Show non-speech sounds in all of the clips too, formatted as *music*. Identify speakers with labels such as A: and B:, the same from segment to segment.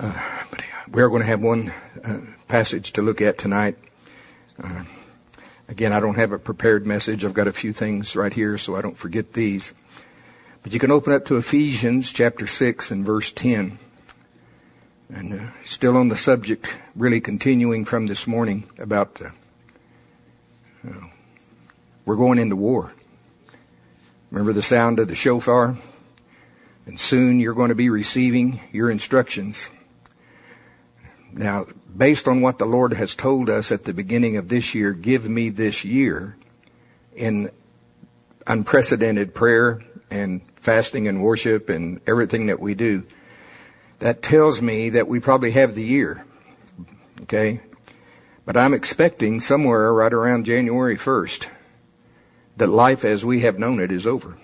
A: But we're going to have one uh, passage to look at tonight. Uh, again, I don't have a prepared message. I've got a few things right here so I don't forget these. But you can open up to Ephesians chapter 6 and verse 10. And uh, still on the subject, really continuing from this morning about uh, we're going into war. Remember the sound of the shofar? And soon you're going to be receiving your instructions. Now, based on what the Lord has told us at the beginning of this year, give me this year in unprecedented prayer and fasting and worship and everything that we do, that tells me that we probably have the year. Okay? But I'm expecting somewhere right around January 1st that life as we have known it is over.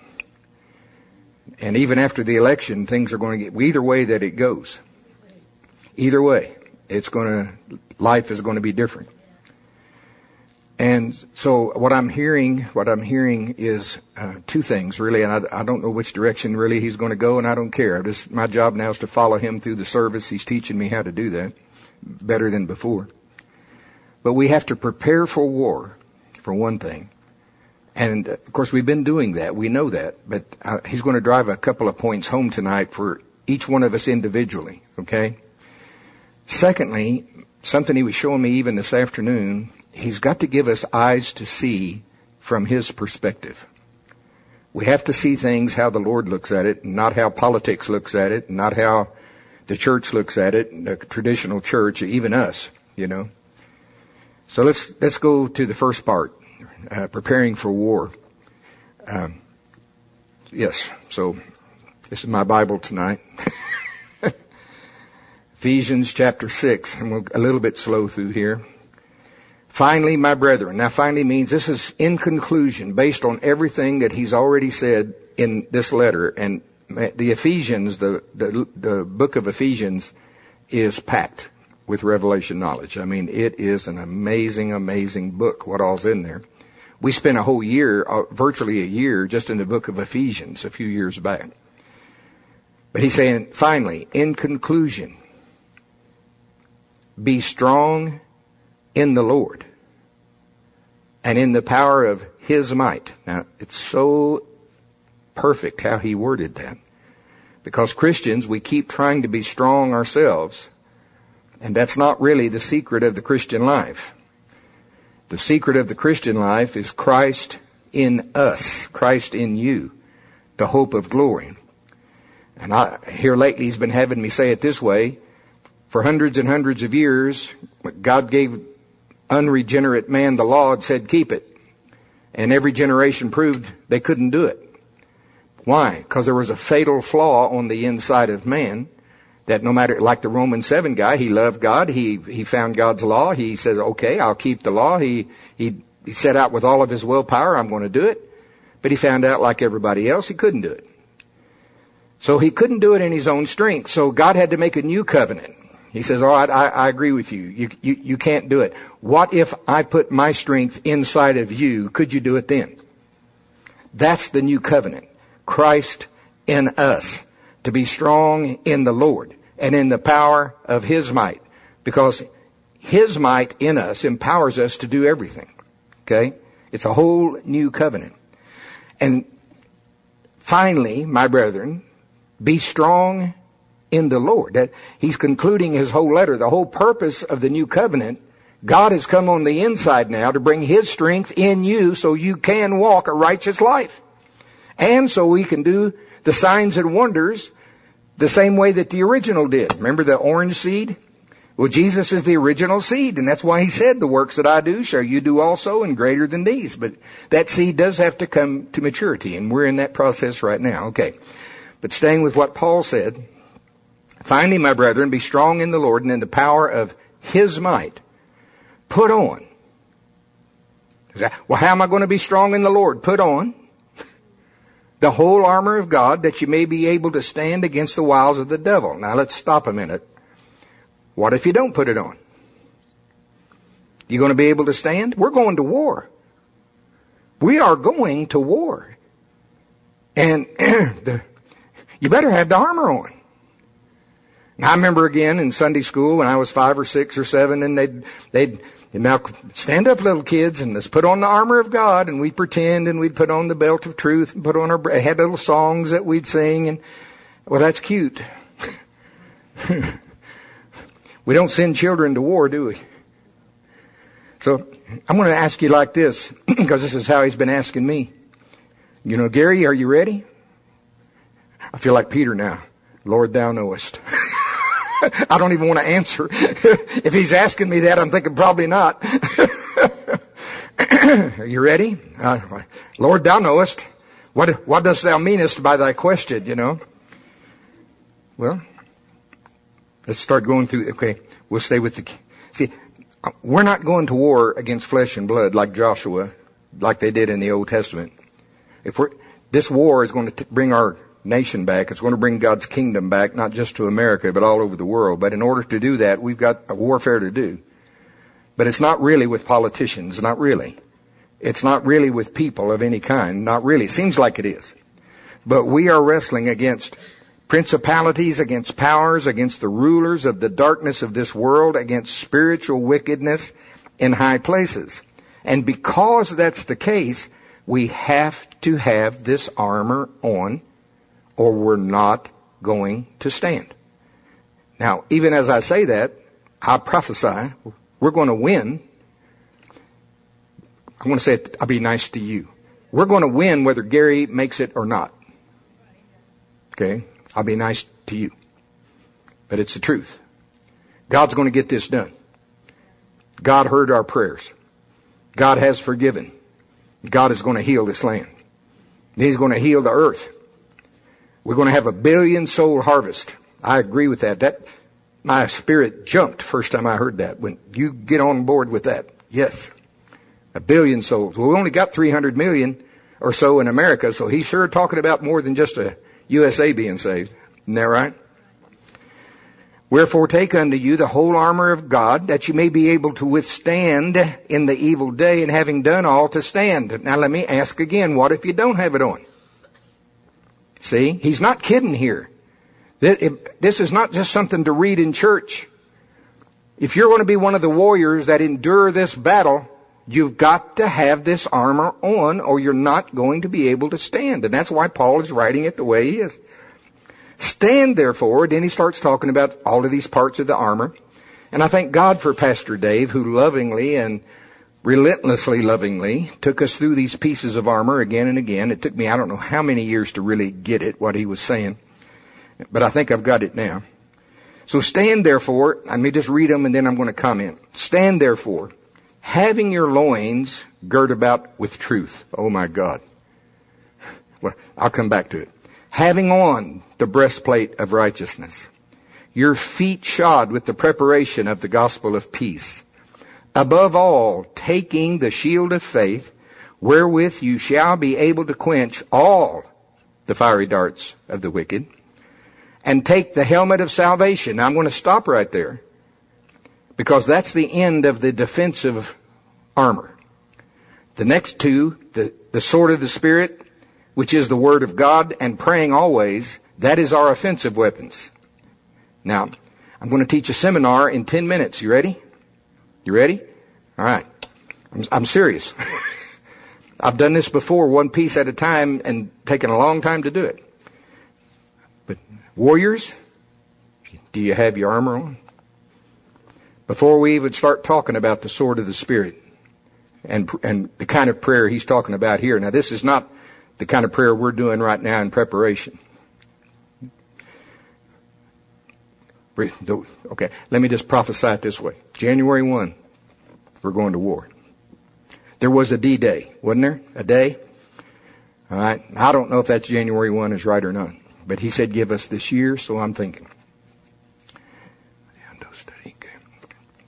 A: And even after the election, things are going to get, either way that it goes. Either way, it's going to, life is going to be different. And so what I'm hearing, what I'm hearing is uh, two things really, and I, I, don't know which direction really he's going to go, and I don't care. Just my job now is to follow him through the service. He's teaching me how to do that better than before. But we have to prepare for war, for one thing, and uh, of course we've been doing that. We know that, but uh, he's going to drive a couple of points home tonight for each one of us individually. Okay. Secondly, something he was showing me even this afternoon He's got to give us eyes to see from His perspective. We have to see things how the Lord looks at it, not how politics looks at it, not how the church looks at it, the traditional church, even us, you know. So let's, let's go to the first part, uh, preparing for war. Um, yes, so this is my Bible tonight. *laughs* Ephesians chapter 6, and we're a little bit slow through here. Finally, my brethren. Now, finally means this is in conclusion, based on everything that he's already said in this letter. And the Ephesians, the, the, the book of Ephesians is packed with revelation knowledge. I mean, it is an amazing, amazing book, what all's in there. We spent a whole year, uh, virtually a year, just in the book of Ephesians a few years back. But he's saying, finally, in conclusion, be strong in the Lord and in the power of His might. Now, it's so perfect how he worded that. Because Christians, we keep trying to be strong ourselves, and that's not really the secret of the Christian life. The secret of the Christian life is Christ in us, Christ in you, the hope of glory. And I, here lately he's been having me say it this way. For hundreds and hundreds of years, God gave unregenerate man the law and said, keep it. And every generation proved they couldn't do it. Why? Because there was a fatal flaw on the inside of man that no matter, like the Roman 7 guy, he loved God, he, he found God's law, he said, okay, I'll keep the law, he, he, he set out with all of his willpower, I'm going to do it. But he found out like everybody else, he couldn't do it. So he couldn't do it in his own strength, so God had to make a new covenant. He says, oh, all right, I, I agree with you. You, you. you can't do it. What if I put my strength inside of you? Could you do it then? That's the new covenant. Christ in us. To be strong in the Lord and in the power of His might. Because His might in us empowers us to do everything. Okay? It's a whole new covenant. And finally, my brethren, be strong in the Lord. That he's concluding his whole letter. The whole purpose of the new covenant, God has come on the inside now to bring his strength in you so you can walk a righteous life. And so we can do the signs and wonders the same way that the original did. Remember the orange seed? Well, Jesus is the original seed, and that's why he said, the works that I do shall you do also and greater than these. But that seed does have to come to maturity, and we're in that process right now. Okay. But staying with what Paul said, Finally, my brethren, be strong in the Lord and in the power of His might. Put on. Well, how am I going to be strong in the Lord? Put on *laughs* the whole armor of God that you may be able to stand against the wiles of the devil. Now let's stop a minute. What if you don't put it on? You going to be able to stand? We're going to war. We are going to war. And *clears throat* the, you better have the armor on. I remember again in Sunday school when I was five or six or seven, and they'd they'd now stand up, little kids, and let's put on the armor of God, and we'd pretend, and we'd put on the belt of truth, and put on our had little songs that we'd sing, and well, that's cute. *laughs* we don't send children to war, do we? So I'm going to ask you like this, *clears throat* because this is how he's been asking me. You know, Gary, are you ready? I feel like Peter now. Lord, thou knowest. *laughs* *laughs* I don't even want to answer. *laughs* if he's asking me that, I'm thinking probably not. Are *laughs* you ready? Uh, Lord, thou knowest. What, what dost thou meanest by thy question, you know? Well, let's start going through, okay, we'll stay with the, see, we're not going to war against flesh and blood like Joshua, like they did in the Old Testament. If we're, this war is going to t- bring our nation back. It's going to bring God's kingdom back, not just to America, but all over the world. But in order to do that, we've got a warfare to do. But it's not really with politicians, not really. It's not really with people of any kind, not really. Seems like it is. But we are wrestling against principalities, against powers, against the rulers of the darkness of this world, against spiritual wickedness in high places. And because that's the case, we have to have this armor on or we're not going to stand. Now, even as I say that, I prophesy we're going to win. I want to say it, I'll be nice to you. We're going to win whether Gary makes it or not. Okay? I'll be nice to you. But it's the truth. God's going to get this done. God heard our prayers. God has forgiven. God is going to heal this land. He's going to heal the earth. We're going to have a billion soul harvest. I agree with that. That my spirit jumped first time I heard that. When you get on board with that, yes, a billion souls. Well, we only got 300 million or so in America, so he's sure talking about more than just a USA being saved. Isn't that right? Wherefore take unto you the whole armor of God, that you may be able to withstand in the evil day, and having done all to stand. Now let me ask again, what if you don't have it on? See, he's not kidding here. This is not just something to read in church. If you're going to be one of the warriors that endure this battle, you've got to have this armor on or you're not going to be able to stand. And that's why Paul is writing it the way he is. Stand therefore, then he starts talking about all of these parts of the armor. And I thank God for Pastor Dave who lovingly and relentlessly lovingly took us through these pieces of armor again and again. It took me, I don't know how many years to really get it, what he was saying. But I think I've got it now. So stand therefore, let me just read them and then I'm going to comment. Stand therefore, having your loins girt about with truth. Oh my God. Well, I'll come back to it. Having on the breastplate of righteousness, your feet shod with the preparation of the gospel of peace Above all, taking the shield of faith, wherewith you shall be able to quench all the fiery darts of the wicked, and take the helmet of salvation. Now I'm going to stop right there, because that's the end of the defensive armor. The next two, the, the sword of the Spirit, which is the Word of God, and praying always, that is our offensive weapons. Now, I'm going to teach a seminar in 10 minutes. You ready? You ready? All right. I'm, I'm serious. *laughs* I've done this before, one piece at a time, and taken a long time to do it. But warriors, do you have your armor on? Before we even start talking about the sword of the Spirit and, and the kind of prayer he's talking about here. Now this is not the kind of prayer we're doing right now in preparation. Okay, let me just prophesy it this way. January 1, we're going to war. There was a D-Day, wasn't there? A day? All right. I don't know if that's January 1 is right or not. But he said give us this year, so I'm thinking.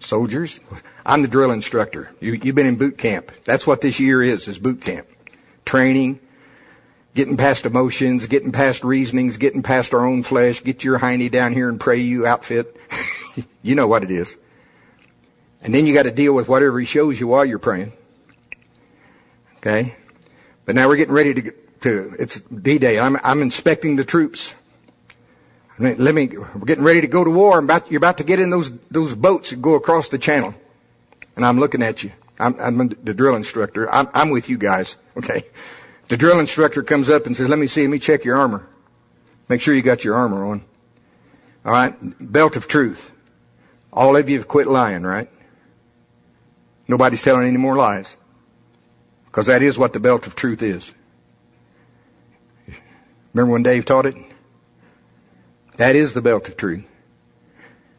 A: Soldiers, I'm the drill instructor. You, you've been in boot camp. That's what this year is, is boot camp. Training, getting past emotions, getting past reasonings, getting past our own flesh, get your hiney down here and pray you outfit. *laughs* you know what it is. And then you got to deal with whatever he shows you while you're praying. Okay? But now we're getting ready to, to it's D-Day. I'm, I'm inspecting the troops. I mean, Let me, we're getting ready to go to war. I'm about, you're about to get in those, those boats and go across the channel. And I'm looking at you. I'm, I'm the drill instructor. I'm, I'm with you guys. Okay. The drill instructor comes up and says, let me see, let me check your armor. Make sure you got your armor on. All right. Belt of truth. All of you have quit lying, right? Nobody's telling any more lies. Because that is what the belt of truth is. Remember when Dave taught it? That is the belt of truth.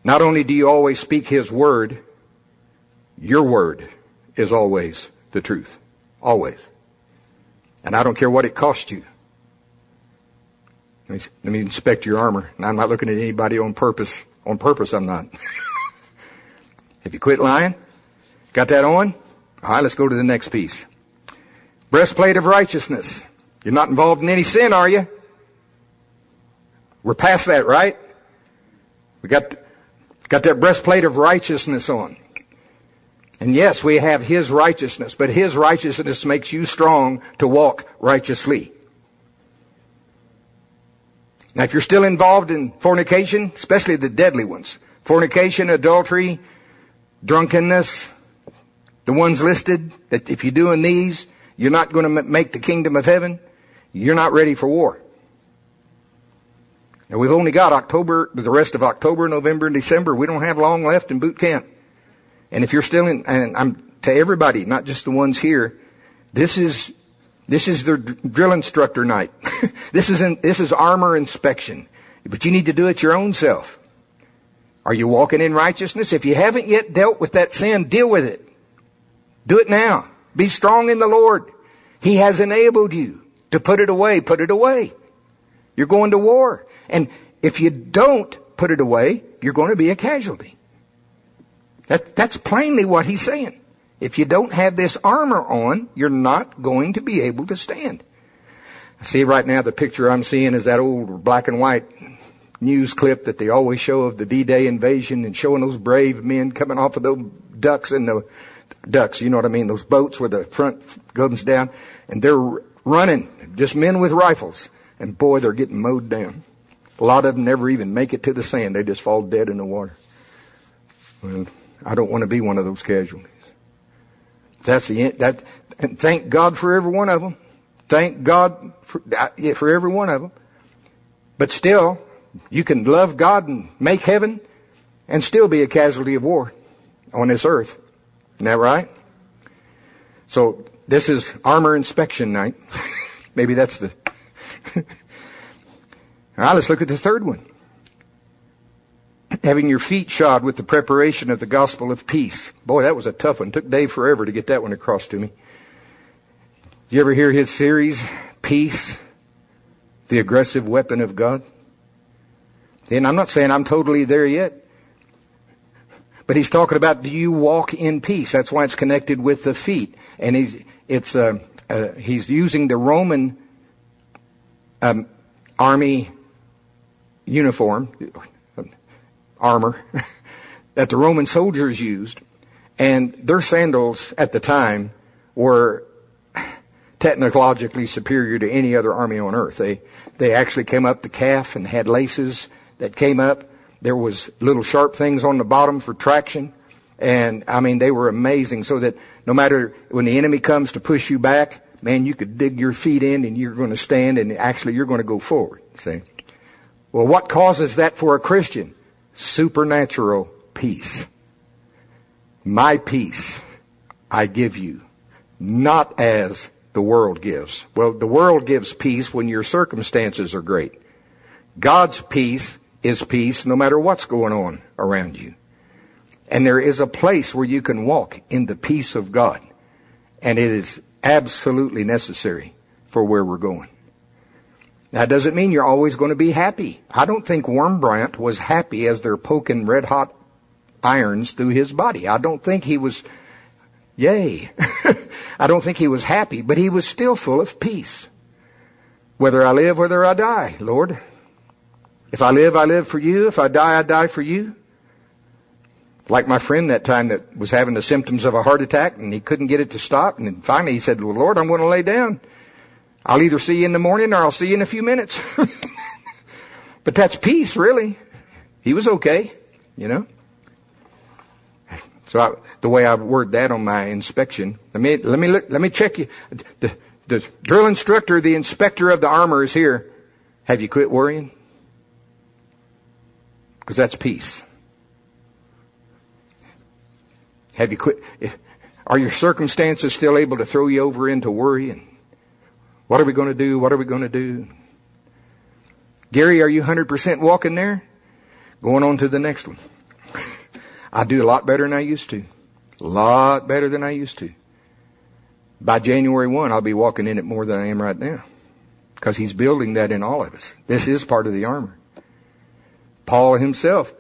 A: Not only do you always speak His word, your word is always the truth. Always. And I don't care what it costs you. Let me, let me inspect your armor. And I'm not looking at anybody on purpose. On purpose, I'm not. *laughs* Have you quit lying? Got that on? All right, let's go to the next piece. Breastplate of righteousness. You're not involved in any sin, are you? We're past that, right? We got, got that breastplate of righteousness on. And yes, we have His righteousness, but His righteousness makes you strong to walk righteously. Now, if you're still involved in fornication, especially the deadly ones, fornication, adultery, drunkenness, the ones listed, that if you're doing these, you're not going to make the kingdom of heaven, you're not ready for war. Now we've only got October, the rest of October, November, and December. We don't have long left in boot camp. And if you're still in, and I'm to everybody, not just the ones here, this is, this is the drill instructor night. *laughs* this is in, this is armor inspection. But you need to do it your own self. Are you walking in righteousness? If you haven't yet dealt with that sin, deal with it. Do it now. Be strong in the Lord. He has enabled you to put it away. Put it away. You're going to war. And if you don't put it away, you're going to be a casualty. That, that's plainly what he's saying. If you don't have this armor on, you're not going to be able to stand. See right now the picture I'm seeing is that old black and white news clip that they always show of the D-Day invasion and showing those brave men coming off of those ducks and the ducks, you know what I mean, those boats where the front comes down and they're running, just men with rifles. And boy, they're getting mowed down. A lot of them never even make it to the sand. They just fall dead in the water. Well, I don't want to be one of those casualties. That's the end. That, and thank God for every one of them. Thank God for, uh, for every one of them. But still, you can love God and make heaven and still be a casualty of war on this earth. Isn't that right? So this is armor inspection night. *laughs* Maybe that's the *laughs* all right, let's look at the third one. Having your feet shod with the preparation of the gospel of peace. Boy, that was a tough one. Took Dave forever to get that one across to me. Did you ever hear his series, Peace, the aggressive weapon of God? And I'm not saying I'm totally there yet. But he's talking about do you walk in peace? That's why it's connected with the feet. And he's, it's, uh, uh, he's using the Roman um, army uniform, armor, *laughs* that the Roman soldiers used, and their sandals at the time were *sighs* technologically superior to any other army on earth. They, they actually came up the calf and had laces that came up. There was little sharp things on the bottom for traction. And I mean, they were amazing so that no matter when the enemy comes to push you back, man, you could dig your feet in and you're going to stand and actually you're going to go forward. See? Well, what causes that for a Christian? Supernatural peace. My peace I give you, not as the world gives. Well, the world gives peace when your circumstances are great. God's peace is peace no matter what's going on around you. And there is a place where you can walk in the peace of God. And it is absolutely necessary for where we're going. That doesn't mean you're always going to be happy. I don't think Wurmbrand was happy as they're poking red hot irons through his body. I don't think he was, yay. *laughs* I don't think he was happy, but he was still full of peace. Whether I live, whether I die, Lord. If I live, I live for you. If I die, I die for you. Like my friend that time that was having the symptoms of a heart attack and he couldn't get it to stop. And finally he said, well, Lord, I'm going to lay down. I'll either see you in the morning or I'll see you in a few minutes. *laughs* But that's peace, really. He was okay, you know. So I, the way I word that on my inspection, let me let me let me check you. The, the drill instructor, the inspector of the armor is here. Have you quit worrying? Because that's peace. Have you quit? Are your circumstances still able to throw you over into worry? What are we going to do? What are we going to do? Gary, are you 100% walking there? Going on to the next one. *laughs* I do a lot better than I used to. A lot better than I used to. By January 1, I'll be walking in it more than I am right now. Because he's building that in all of us. This is part of the armor. Paul himself,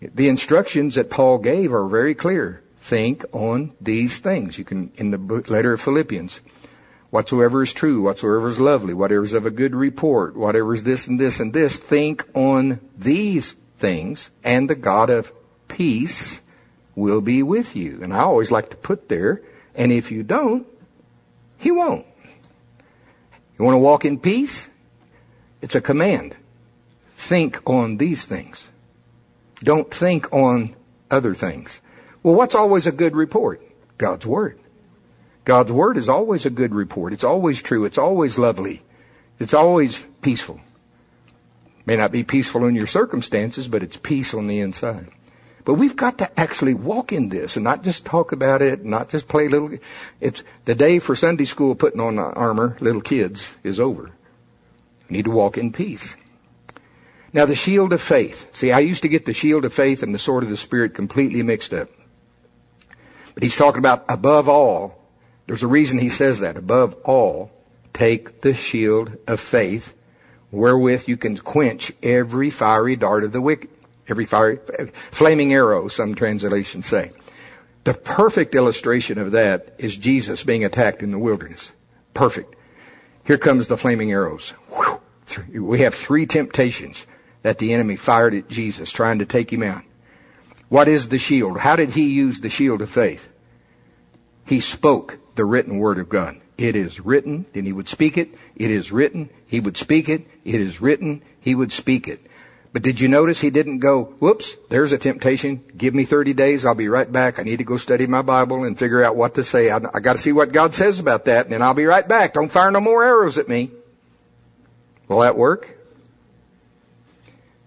A: the instructions that Paul gave are very clear. Think on these things. You can, in the letter of Philippians, whatsoever is true, whatsoever is lovely, whatever is of a good report, whatever is this and this and this, think on these things, and the God of peace will be with you. And I always like to put there, and if you don't, he won't. You want to walk in peace? It's a command. Think on these things. Don't think on other things. Well, what's always a good report? God's Word. God's Word is always a good report. It's always true. It's always lovely. It's always peaceful. May not be peaceful in your circumstances, but it's peace on the inside. But we've got to actually walk in this and not just talk about it, not just play little. It's the day for Sunday school putting on armor, little kids, is over. We need to walk in peace. Now the shield of faith. See, I used to get the shield of faith and the sword of the Spirit completely mixed up. But he's talking about above all. There's a reason he says that. Above all, take the shield of faith wherewith you can quench every fiery dart of the wicked. Every fiery, flaming arrow, some translations say. The perfect illustration of that is Jesus being attacked in the wilderness. Perfect. Here comes the flaming arrows. We have three temptations that the enemy fired at Jesus, trying to take him out. What is the shield? How did he use the shield of faith? He spoke the written word of God. It is written, then he would speak it. It is written, he would speak it. It is written, he would speak it. But did you notice he didn't go, whoops, there's a temptation. Give me 30 days. I'll be right back. I need to go study my Bible and figure out what to say. I, I got to see what God says about that and then I'll be right back. Don't fire no more arrows at me. Will that work?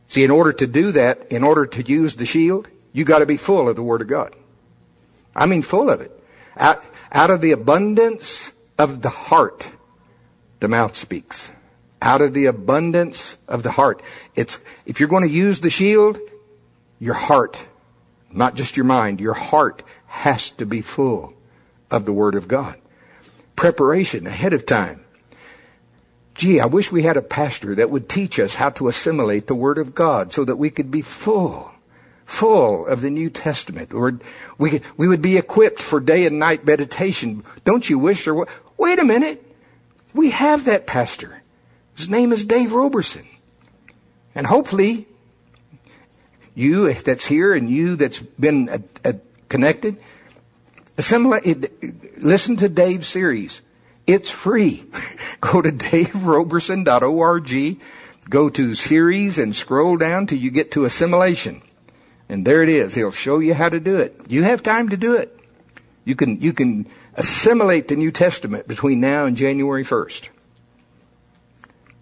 A: See, in order to do that, in order to use the shield, you got to be full of the Word of God. I mean, full of it. Out of the abundance of the heart, the mouth speaks. Out of the abundance of the heart. It's, if you're going to use the shield, your heart, not just your mind, your heart has to be full of the Word of God. Preparation ahead of time. Gee, I wish we had a pastor that would teach us how to assimilate the Word of God so that we could be full, full of the New Testament. Or we, we would be equipped for day and night meditation. Don't you wish there? Wait a minute. We have that pastor. His name is Dave Roberson. And hopefully, you that's here and you that's been connected, assimilate, listen to Dave's series. It's free. *laughs* Go to daveroberson.org, go to series and scroll down till you get to assimilation. And there it is. He'll show you how to do it. You have time to do it. You can, you can assimilate the New Testament between now and January 1st.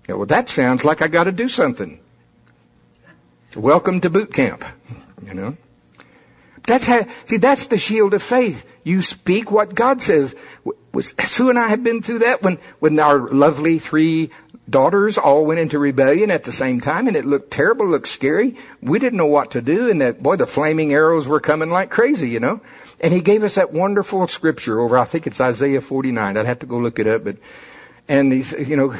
A: Yeah, well, that sounds like I got to do something. Welcome to boot camp, you know. That's how, see, that's the shield of faith. You speak what God says. Was, Sue and I have been through that when, when our lovely three daughters all went into rebellion at the same time and it looked terrible, looked scary. We didn't know what to do and that, boy, the flaming arrows were coming like crazy, you know. And he gave us that wonderful scripture over, I think it's Isaiah 49. I'd have to go look it up, but, and he's, you know,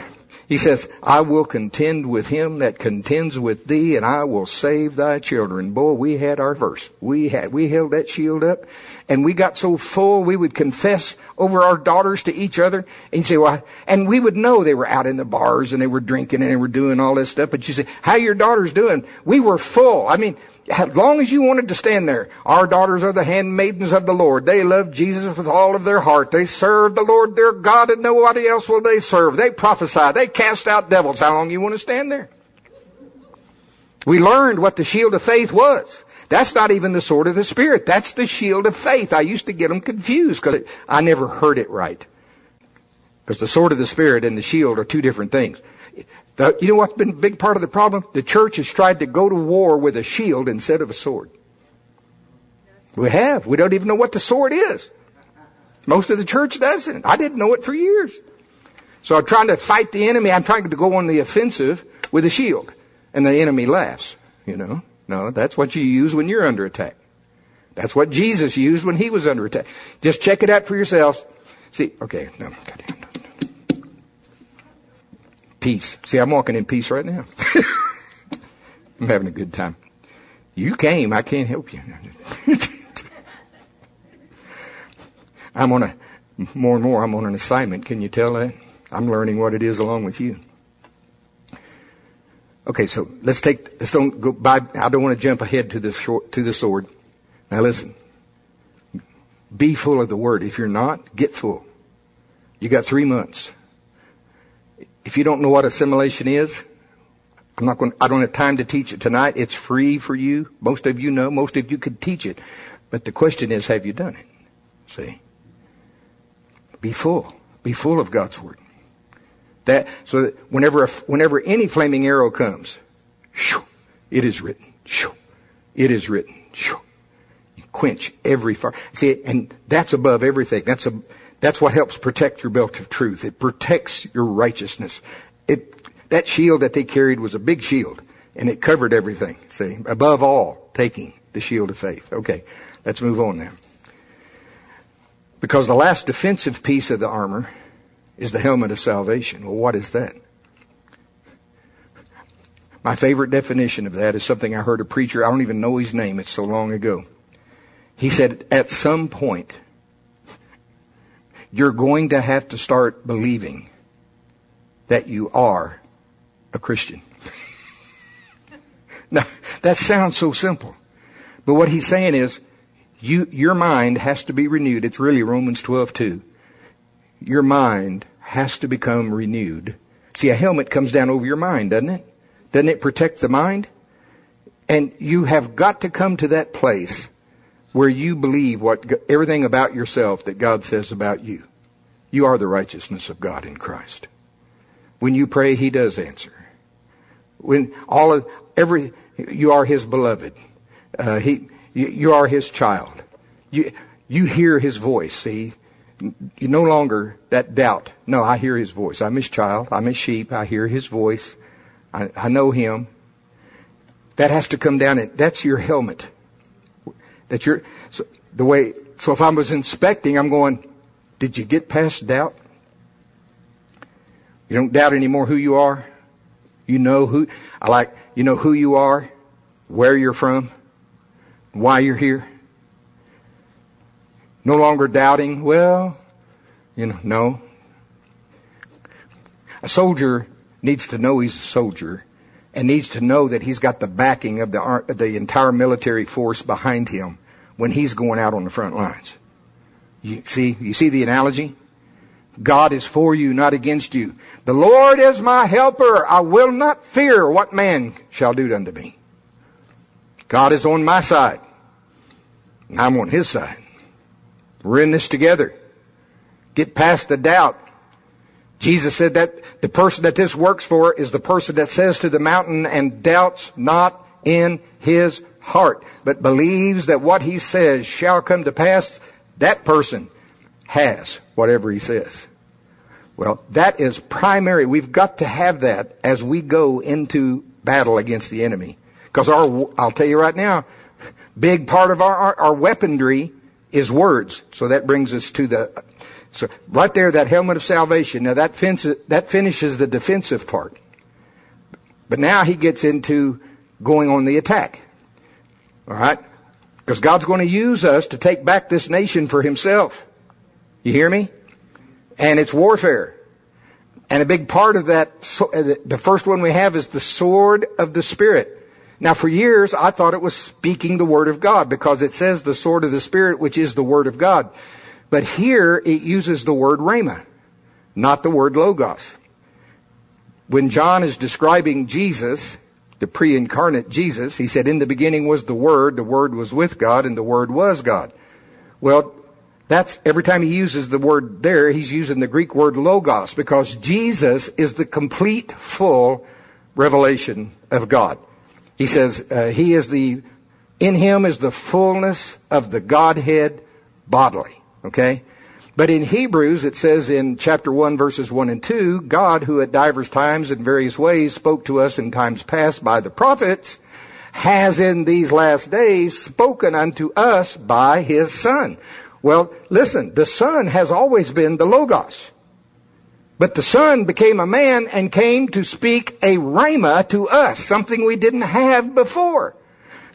A: he says, I will contend with him that contends with thee and I will save thy children. Boy, we had our verse. We had, we held that shield up and we got so full we would confess over our daughters to each other and you say, well, and we would know they were out in the bars and they were drinking and they were doing all this stuff. But you say, how your daughters doing? We were full. I mean, as long as you wanted to stand there, our daughters are the handmaidens of the Lord. They love Jesus with all of their heart. They serve the Lord their God and nobody else will they serve. They prophesy. They cast out devils. How long you want to stand there? We learned what the shield of faith was. That's not even the sword of the Spirit. That's the shield of faith. I used to get them confused because I never heard it right. Because the sword of the Spirit and the shield are two different things. You know what's been a big part of the problem? The church has tried to go to war with a shield instead of a sword. We have. We don't even know what the sword is. Most of the church doesn't. I didn't know it for years. So I'm trying to fight the enemy. I'm trying to go on the offensive with a shield. And the enemy laughs, you know. No, that's what you use when you're under attack. That's what Jesus used when he was under attack. Just check it out for yourselves. See, okay, no, Peace. See, I'm walking in peace right now. *laughs* I'm having a good time. You came, I can't help you. *laughs* I'm on a, more and more, I'm on an assignment. Can you tell that? I'm learning what it is along with you. Okay, so let's take, let's don't go by, I don't want to jump ahead to the short, to the sword. Now listen. Be full of the word. If you're not, get full. You got three months. If you don't know what assimilation is, I'm not going, I don't have time to teach it tonight. It's free for you. Most of you know, most of you could teach it. But the question is, have you done it? See? Be full. Be full of God's word. That so that whenever whenever any flaming arrow comes, shoo, it is written. Shoo, it is written. Shoo. You quench every fire. See, and that's above everything. That's a that's what helps protect your belt of truth. It protects your righteousness. It that shield that they carried was a big shield, and it covered everything. See, above all, taking the shield of faith. Okay, let's move on now. Because the last defensive piece of the armor is the helmet of salvation. Well, what is that? My favorite definition of that is something I heard a preacher, I don't even know his name, it's so long ago. He said, at some point, you're going to have to start believing that you are a Christian. *laughs* now, that sounds so simple. But what he's saying is, you, your mind has to be renewed. It's really Romans 12, 2. Your mind has to become renewed. See, a helmet comes down over your mind, doesn't it? Doesn't it protect the mind? And you have got to come to that place where you believe what everything about yourself that God says about you. You are the righteousness of God in Christ. When you pray, He does answer. When all of every you are His beloved. Uh, he you, you are His child. You you hear His voice. See, you no longer that doubt. No, I hear his voice. I'm his child. I'm his sheep. I hear his voice. I, I know him. That has to come down. That's your helmet. That you're so the way. So if I was inspecting, I'm going. Did you get past doubt? You don't doubt anymore who you are. You know who. I like. You know who you are, where you're from, why you're here. No longer doubting, well, you know, no. A soldier needs to know he's a soldier and needs to know that he's got the backing of the, the entire military force behind him when he's going out on the front lines. You see, you see the analogy? God is for you, not against you. The Lord is my helper. I will not fear what man shall do unto me. God is on my side. I'm on his side. We're in this together. Get past the doubt. Jesus said that the person that this works for is the person that says to the mountain and doubts not in his heart, but believes that what he says shall come to pass. That person has whatever he says. Well, that is primary. We've got to have that as we go into battle against the enemy. Because our, I'll tell you right now, big part of our, our, our weaponry is words. So that brings us to the, so right there, that helmet of salvation. Now that, fence, that finishes the defensive part. But now he gets into going on the attack. Alright? Because God's going to use us to take back this nation for himself. You hear me? And it's warfare. And a big part of that, uh, the first one we have is the sword of the Spirit. Now for years, I thought it was speaking the Word of God because it says the sword of the Spirit, which is the Word of God. But here it uses the word rhema, not the word logos. When John is describing Jesus, the pre-incarnate Jesus. He said, in the beginning was the Word, the Word was with God, and the Word was God. Well, that's every time he uses the word there, he's using the Greek word logos because Jesus is the complete, full revelation of God. He says uh, he is the in him is the fullness of the Godhead bodily. Okay, but in Hebrews it says in chapter one verses one and two, God who at divers times in various ways spoke to us in times past by the prophets has in these last days spoken unto us by his Son well, listen, the Son has always been the Logos. But the Son became a man and came to speak a rhema to us, something we didn't have before.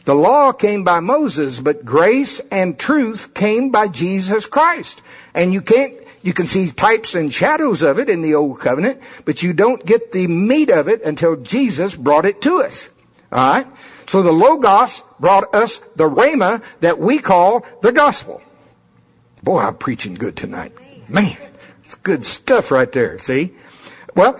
A: The law came by Moses, but grace and truth came by Jesus Christ. And you can't, you can see types and shadows of it in the Old Covenant, but you don't get the meat of it until Jesus brought it to us. Alright? So the Logos brought us the Rhema that we call the Gospel. Boy, I'm preaching good tonight. Man, it's good stuff right there, see? Well,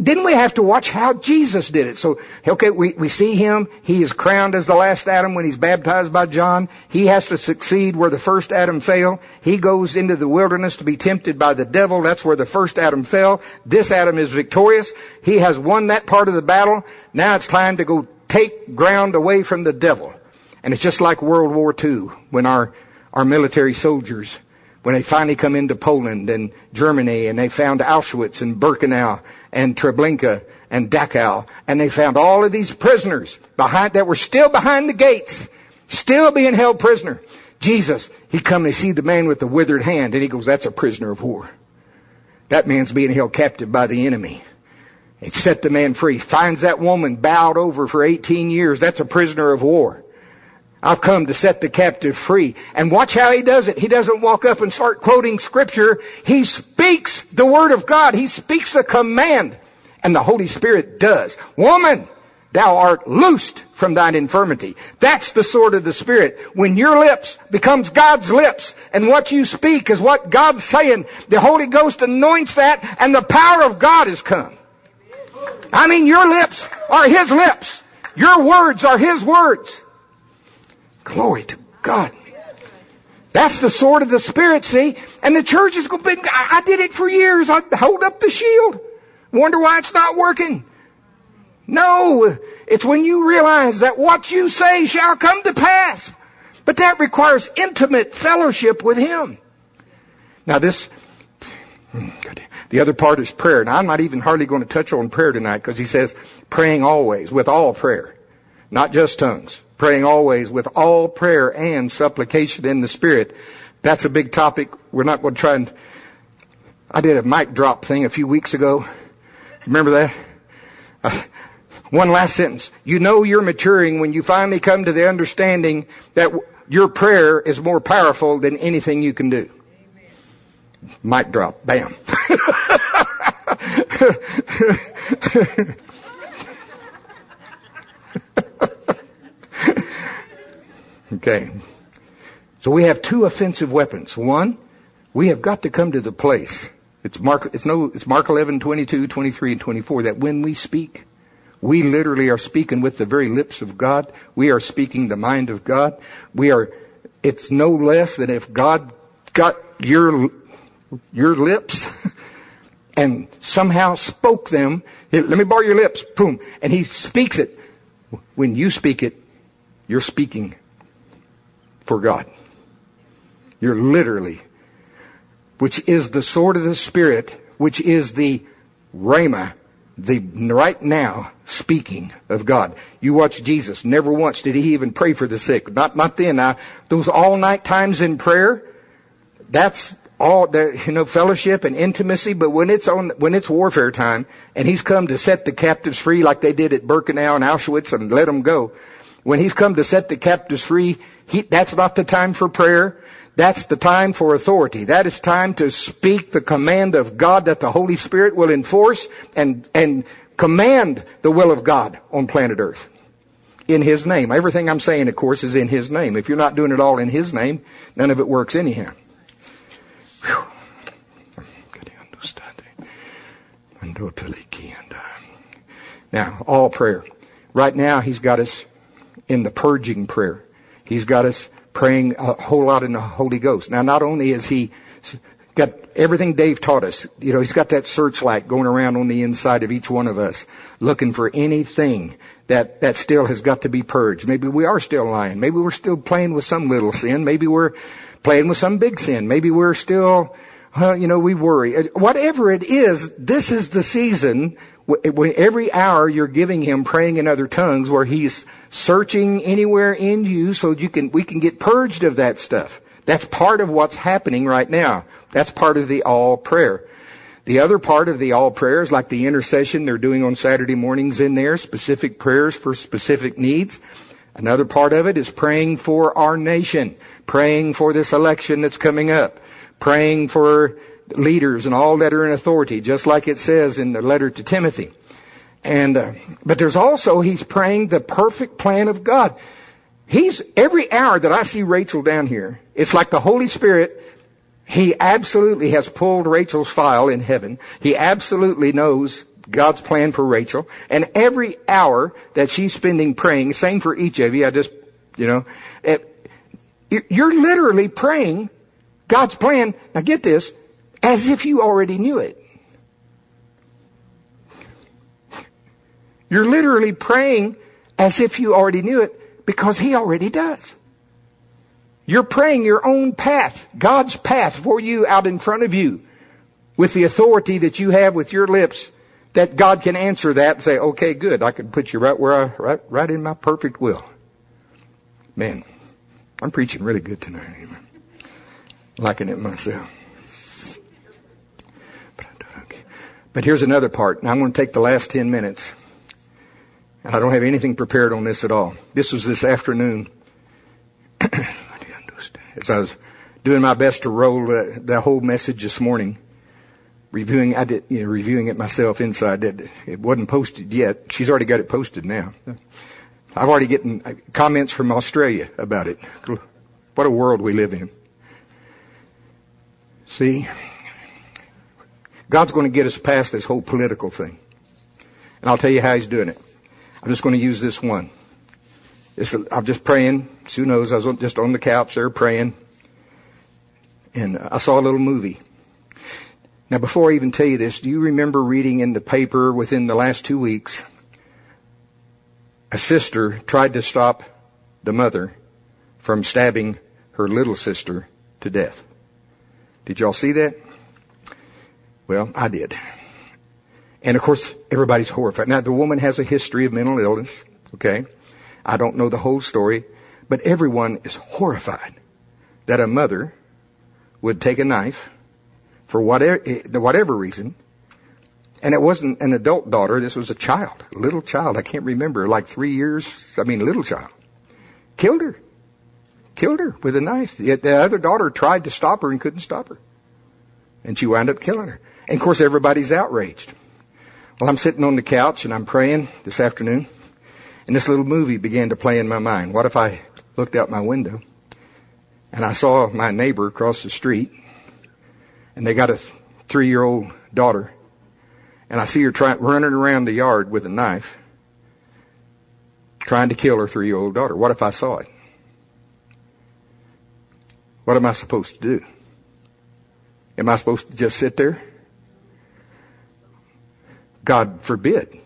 A: didn't we have to watch how Jesus did it? So, okay, we, we see him. He is crowned as the last Adam when he's baptized by John. He has to succeed where the first Adam failed. He goes into the wilderness to be tempted by the devil. That's where the first Adam fell. This Adam is victorious. He has won that part of the battle. Now it's time to go take ground away from the devil. And it's just like World War II when our our military soldiers when they finally come into Poland and Germany and they found Auschwitz and Birkenau and Treblinka and Dachau and they found all of these prisoners behind that were still behind the gates, still being held prisoner. Jesus, he come and see the man with the withered hand and he goes, that's a prisoner of war. That man's being held captive by the enemy. It set the man free. Finds that woman bowed over for 18 years. That's a prisoner of war. I've come to set the captive free. And watch how he does it. He doesn't walk up and start quoting scripture. He speaks the word of God. He speaks a command. And the Holy Spirit does. Woman, thou art loosed from thine infirmity. That's the sword of the Spirit. When your lips becomes God's lips and what you speak is what God's saying, the Holy Ghost anoints that and the power of God has come. I mean, your lips are His lips. Your words are His words. Glory to God. That's the sword of the Spirit, see? And the church is going, I did it for years. I hold up the shield. Wonder why it's not working. No, it's when you realize that what you say shall come to pass. But that requires intimate fellowship with Him. Now this, the other part is prayer. Now I'm not even hardly going to touch on prayer tonight because he says praying always with all prayer, not just tongues praying always with all prayer and supplication in the Spirit. That's a big topic. We're not going to try and. I did a mic drop thing a few weeks ago. Remember that? Uh, one last sentence. You know you're maturing when you finally come to the understanding that your prayer is more powerful than anything you can do. Amen. Mic drop. Bam. *laughs* Okay. So we have two offensive weapons. One, we have got to come to the place. It's Mark, it's no, it's Mark 11, 22, 23, and 24 that when we speak, we literally are speaking with the very lips of God. We are speaking the mind of God. We are, it's no less than if God got your, your lips *laughs* and somehow spoke them. Let me borrow your lips. Boom. And he speaks it. When you speak it, you're speaking for God. You're literally, which is the sword of the Spirit, which is the Rhema, the right now speaking of God. You watch Jesus. Never once did he even pray for the sick. Not, not then. Now, those all night times in prayer, that's all the, you know, fellowship and intimacy, but when it's on, when it's warfare time, and he's come to set the captives free like they did at Birkenau and Auschwitz and let them go, when he's come to set the captives free, he, that's not the time for prayer. That's the time for authority. That is time to speak the command of God that the Holy Spirit will enforce and, and command the will of God on planet Earth. In His name. Everything I'm saying, of course, is in His name. If you're not doing it all in His name, none of it works anyhow. Now, all prayer. Right now, He's got us in the purging prayer. He's got us praying a whole lot in the Holy Ghost. Now, not only is He got everything Dave taught us, you know, He's got that searchlight going around on the inside of each one of us, looking for anything that, that still has got to be purged. Maybe we are still lying. Maybe we're still playing with some little sin. Maybe we're playing with some big sin. Maybe we're still, uh, you know, we worry. Whatever it is, this is the season when every hour you're giving him praying in other tongues where he's searching anywhere in you so you can, we can get purged of that stuff. That's part of what's happening right now. That's part of the all prayer. The other part of the all prayers, like the intercession they're doing on Saturday mornings in there, specific prayers for specific needs. Another part of it is praying for our nation, praying for this election that's coming up, praying for leaders and all that are in authority, just like it says in the letter to Timothy. And, uh, but there's also, he's praying the perfect plan of God. He's, every hour that I see Rachel down here, it's like the Holy Spirit, he absolutely has pulled Rachel's file in heaven. He absolutely knows God's plan for Rachel. And every hour that she's spending praying, same for each of you, I just, you know, it, you're literally praying God's plan. Now get this, as if you already knew it. You're literally praying as if you already knew it because He already does. You're praying your own path, God's path for you out in front of you with the authority that you have with your lips that God can answer that and say, okay, good. I can put you right where I, right, right in my perfect will. Man, I'm preaching really good tonight. Liking it myself. But here's another part. Now I'm going to take the last 10 minutes. And I don't have anything prepared on this at all. This was this afternoon. *clears throat* As I was doing my best to roll the, the whole message this morning, reviewing, I did, you know, reviewing it myself inside. That it wasn't posted yet. She's already got it posted now. I've already gotten uh, comments from Australia about it. What a world we live in. See, God's going to get us past this whole political thing. And I'll tell you how He's doing it. I'm just going to use this one. This, I'm just praying. Sue knows I was just on the couch there praying. And I saw a little movie. Now before I even tell you this, do you remember reading in the paper within the last two weeks, a sister tried to stop the mother from stabbing her little sister to death? Did y'all see that? Well, I did. And of course, everybody's horrified. Now, the woman has a history of mental illness, okay? I don't know the whole story, but everyone is horrified that a mother would take a knife for whatever, eh, whatever reason, and it wasn't an adult daughter, this was a child, a little child, I can't remember, like three years, I mean, little child. Killed her. Killed her with a knife. Yet the other daughter tried to stop her and couldn't stop her. And she wound up killing her. And of course, everybody's outraged. Well, I'm sitting on the couch and I'm praying this afternoon, and this little movie began to play in my mind. What if I looked out my window and I saw my neighbor across the street, and they got a th- three-year-old daughter, and I see her try- running around the yard with a knife, trying to kill her three-year-old daughter. What if I saw it? What am I supposed to do? Am I supposed to just sit there? God forbid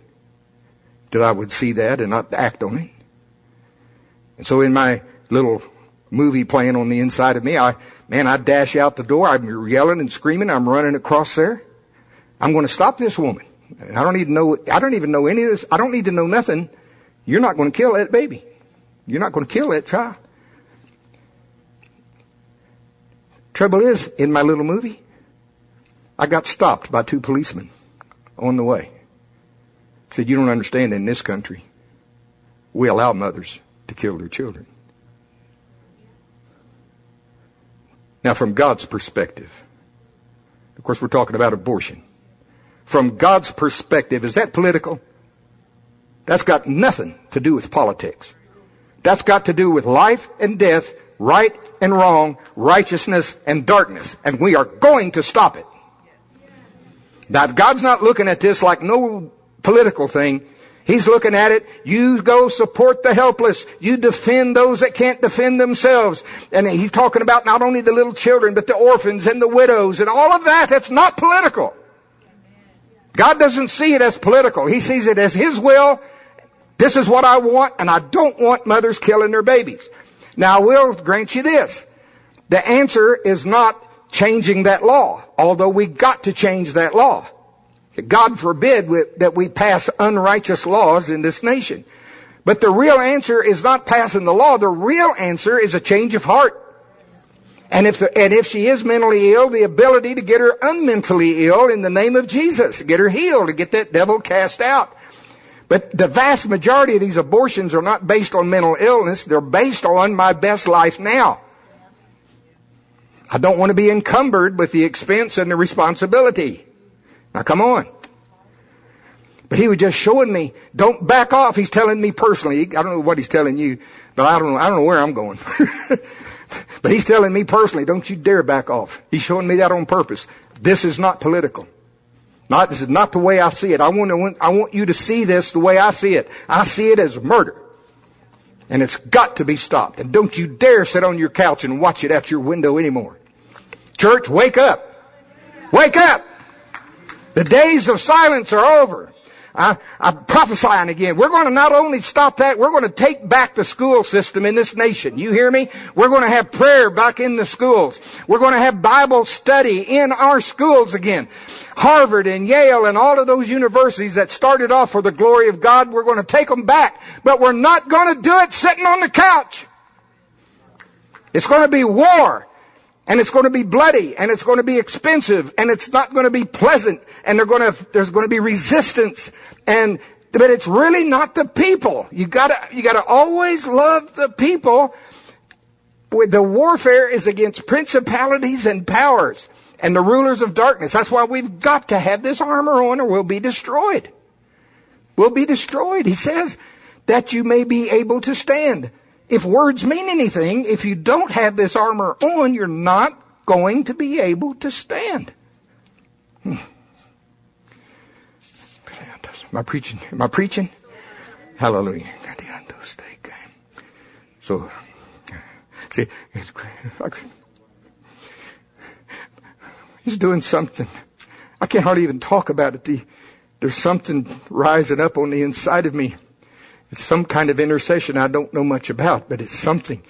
A: that I would see that and not act on it. And so in my little movie playing on the inside of me, I, man, I dash out the door. I'm yelling and screaming. I'm running across there. I'm going to stop this woman. I don't even know, I don't even know any of this. I don't need to know nothing. You're not going to kill that baby. You're not going to kill that child. Trouble is, in my little movie, I got stopped by two policemen on the way. Said, you don't understand in this country, we allow mothers to kill their children. Now from God's perspective, of course we're talking about abortion. From God's perspective, is that political? That's got nothing to do with politics. That's got to do with life and death, right and wrong, righteousness and darkness. And we are going to stop it. Now, God's not looking at this like no political thing. He's looking at it. You go support the helpless. You defend those that can't defend themselves. And he's talking about not only the little children, but the orphans and the widows and all of that. That's not political. God doesn't see it as political. He sees it as His will. This is what I want, and I don't want mothers killing their babies. Now, I will grant you this. The answer is not changing that law, although we got to change that law. God forbid that we pass unrighteous laws in this nation. But the real answer is not passing the law. The real answer is a change of heart. And if, the, and if she is mentally ill, the ability to get her unmentally ill in the name of Jesus, to get her healed, to get that devil cast out. But the vast majority of these abortions are not based on mental illness. They're based on my best life now. I don't want to be encumbered with the expense and the responsibility. Now come on. But he was just showing me, don't back off. He's telling me personally. I don't know what he's telling you, but I don't know, I don't know where I'm going. *laughs* but he's telling me personally, don't you dare back off. He's showing me that on purpose. This is not political. Not, this is not the way I see it. I want to, I want you to see this the way I see it. I see it as murder. And it's got to be stopped. And don't you dare sit on your couch and watch it out your window anymore. Church, wake up. Wake up. The days of silence are over. I, I'm prophesying again. We're going to not only stop that, we're going to take back the school system in this nation. You hear me? We're going to have prayer back in the schools. We're going to have Bible study in our schools again. Harvard and Yale and all of those universities that started off for the glory of God, we're going to take them back. But we're not going to do it sitting on the couch. It's going to be war. And it's going to be bloody and it's going to be expensive and it's not going to be pleasant and they're going to, there's going to be resistance and, but it's really not the people. You gotta, you gotta always love the people. The warfare is against principalities and powers and the rulers of darkness. That's why we've got to have this armor on or we'll be destroyed. We'll be destroyed. He says that you may be able to stand. If words mean anything, if you don't have this armor on, you're not going to be able to stand. Hmm. Am I preaching? Am I preaching? Hallelujah. So, see, he's doing something. I can't hardly even talk about it. The, there's something rising up on the inside of me. It's some kind of intercession I don't know much about, but it's something.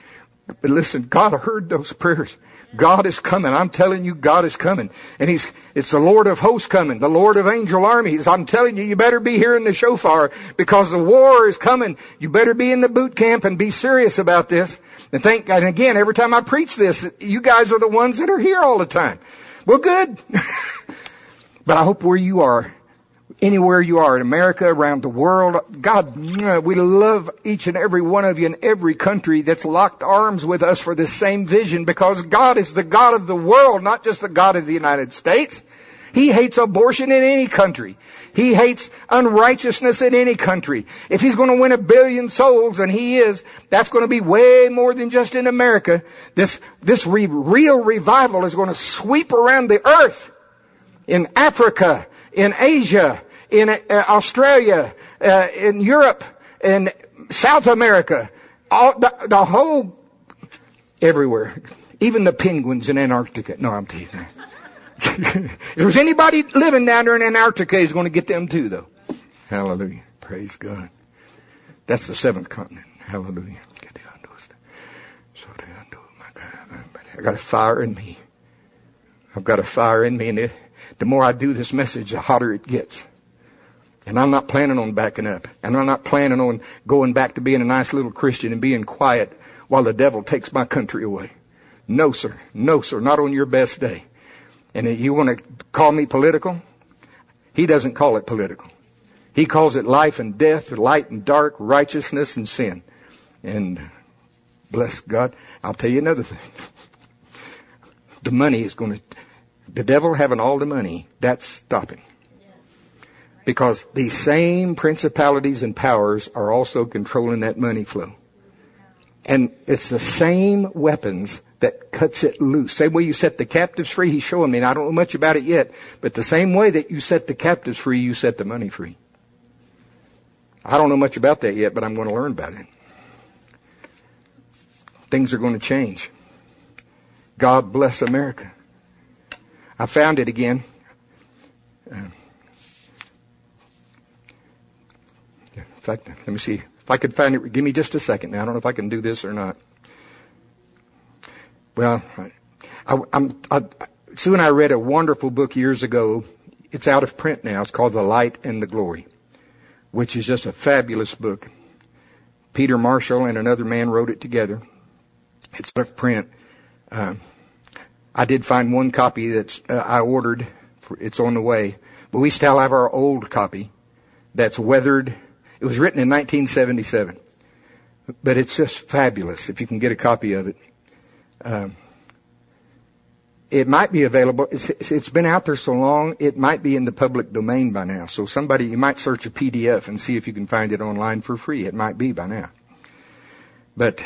A: But listen, God heard those prayers. God is coming. I'm telling you, God is coming. And He's, it's the Lord of hosts coming, the Lord of angel armies. I'm telling you, you better be hearing the shofar because the war is coming. You better be in the boot camp and be serious about this. And think, and again, every time I preach this, you guys are the ones that are here all the time. Well, good. *laughs* but I hope where you are, anywhere you are in America, around the world. God, we love each and every one of you in every country that's locked arms with us for this same vision because God is the God of the world, not just the God of the United States. He hates abortion in any country. He hates unrighteousness in any country. If he's going to win a billion souls, and he is, that's going to be way more than just in America. This, this re- real revival is going to sweep around the earth in Africa, in Asia, in uh, Australia, uh, in Europe, in South America, all, the, the whole, everywhere. Even the penguins in Antarctica. No, I'm teasing. *laughs* if there's anybody living down there in Antarctica, he's going to get them too, though. Hallelujah. Praise God. That's the seventh continent. Hallelujah. I got a fire in me. I've got a fire in me, and the more I do this message, the hotter it gets. And I'm not planning on backing up. And I'm not planning on going back to being a nice little Christian and being quiet while the devil takes my country away. No, sir. No, sir. Not on your best day. And you want to call me political? He doesn't call it political. He calls it life and death, light and dark, righteousness and sin. And bless God. I'll tell you another thing. The money is going to, the devil having all the money, that's stopping. Because these same principalities and powers are also controlling that money flow. And it's the same weapons that cuts it loose. Same way you set the captives free, he's showing me, and I don't know much about it yet, but the same way that you set the captives free, you set the money free. I don't know much about that yet, but I'm going to learn about it. Things are going to change. God bless America. I found it again. Uh, in fact, let me see. If I could find it, give me just a second. Now, I don't know if I can do this or not. Well, I, I'm, I, Sue and I read a wonderful book years ago. It's out of print now. It's called The Light and the Glory, which is just a fabulous book. Peter Marshall and another man wrote it together. It's out of print. Uh, I did find one copy that uh, I ordered. For, it's on the way. But we still have our old copy that's weathered. It was written in 1977. But it's just fabulous if you can get a copy of it. Um, it might be available. It's, it's been out there so long, it might be in the public domain by now. So somebody, you might search a PDF and see if you can find it online for free. It might be by now. But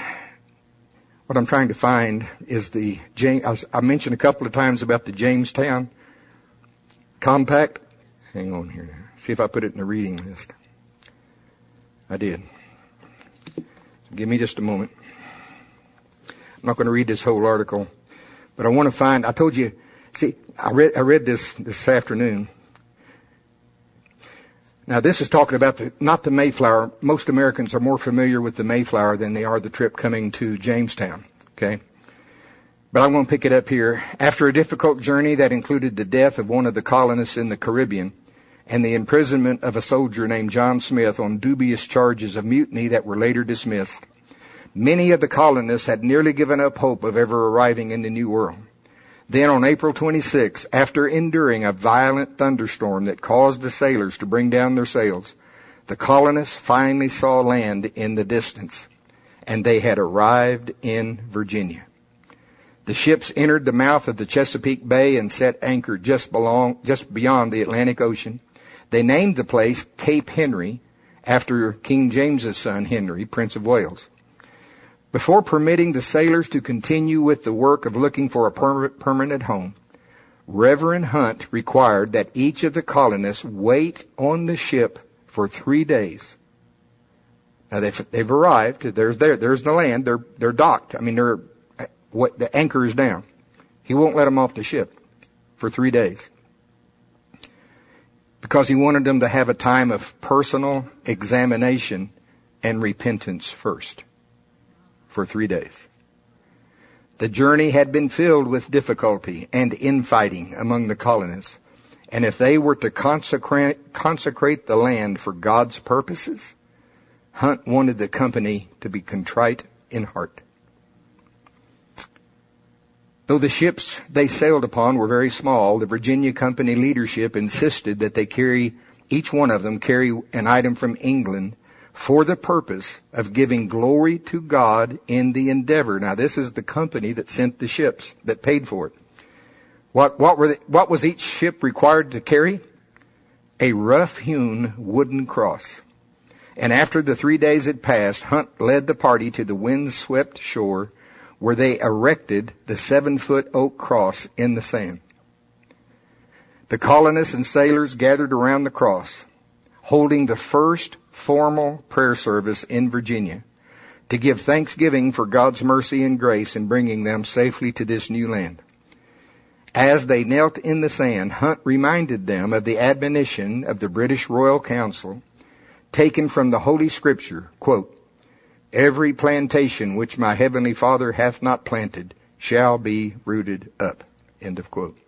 A: what I'm trying to find is the James. I mentioned a couple of times about the Jamestown Compact. Hang on here. See if I put it in the reading list. I did. Give me just a moment. I'm not going to read this whole article. But I want to find, I told you, see, I read, I read this this afternoon. Now this is talking about the, not the Mayflower. Most Americans are more familiar with the Mayflower than they are the trip coming to Jamestown. Okay. But I'm going to pick it up here. After a difficult journey that included the death of one of the colonists in the Caribbean and the imprisonment of a soldier named John Smith on dubious charges of mutiny that were later dismissed, Many of the colonists had nearly given up hope of ever arriving in the New World. Then on April 26, after enduring a violent thunderstorm that caused the sailors to bring down their sails, the colonists finally saw land in the distance, and they had arrived in Virginia. The ships entered the mouth of the Chesapeake Bay and set anchor just, belong, just beyond the Atlantic Ocean. They named the place Cape Henry after King James's son Henry, Prince of Wales. Before permitting the sailors to continue with the work of looking for a per- permanent home, Reverend Hunt required that each of the colonists wait on the ship for three days. Now they've, they've arrived. There's there. There's the land. They're they're docked. I mean, they're what the anchor is down. He won't let them off the ship for three days because he wanted them to have a time of personal examination and repentance first for three days. The journey had been filled with difficulty and infighting among the colonists. And if they were to consecrate, consecrate the land for God's purposes, Hunt wanted the company to be contrite in heart. Though the ships they sailed upon were very small, the Virginia Company leadership insisted that they carry, each one of them carry an item from England for the purpose of giving glory to God in the endeavor. Now this is the company that sent the ships, that paid for it. What, what, were what was each ship required to carry? A rough hewn wooden cross. And after the three days had passed, Hunt led the party to the wind-swept shore where they erected the seven-foot oak cross in the sand. The colonists and sailors gathered around the cross, holding the first formal prayer service in Virginia to give thanksgiving for God's mercy and grace in bringing them safely to this new land. As they knelt in the sand, Hunt reminded them of the admonition of the British Royal Council taken from the Holy Scripture, quote, Every plantation which my heavenly Father hath not planted shall be rooted up. End of quote.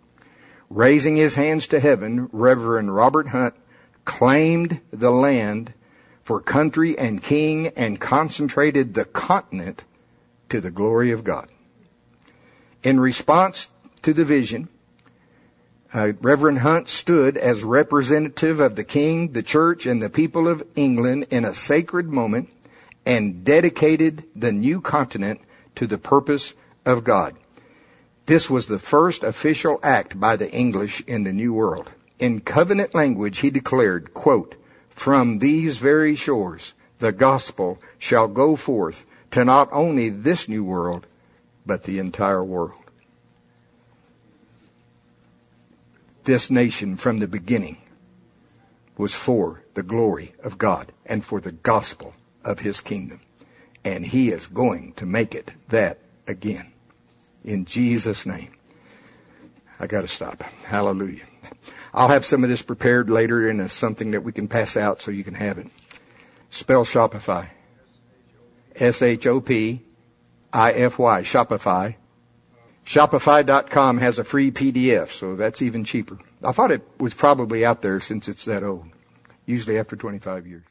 A: Raising his hands to heaven, Reverend Robert Hunt claimed the land for country and king and concentrated the continent to the glory of God. In response to the vision, uh, Reverend Hunt stood as representative of the king, the church, and the people of England in a sacred moment and dedicated the new continent to the purpose of God. This was the first official act by the English in the New World. In covenant language, he declared, quote, from these very shores, the gospel shall go forth to not only this new world, but the entire world. This nation from the beginning was for the glory of God and for the gospel of his kingdom. And he is going to make it that again. In Jesus' name. I got to stop. Hallelujah. I'll have some of this prepared later in a, something that we can pass out so you can have it. Spell Shopify. S-H-O-P-I-F-Y. Shopify. Shopify.com has a free PDF, so that's even cheaper. I thought it was probably out there since it's that old. Usually after 25 years.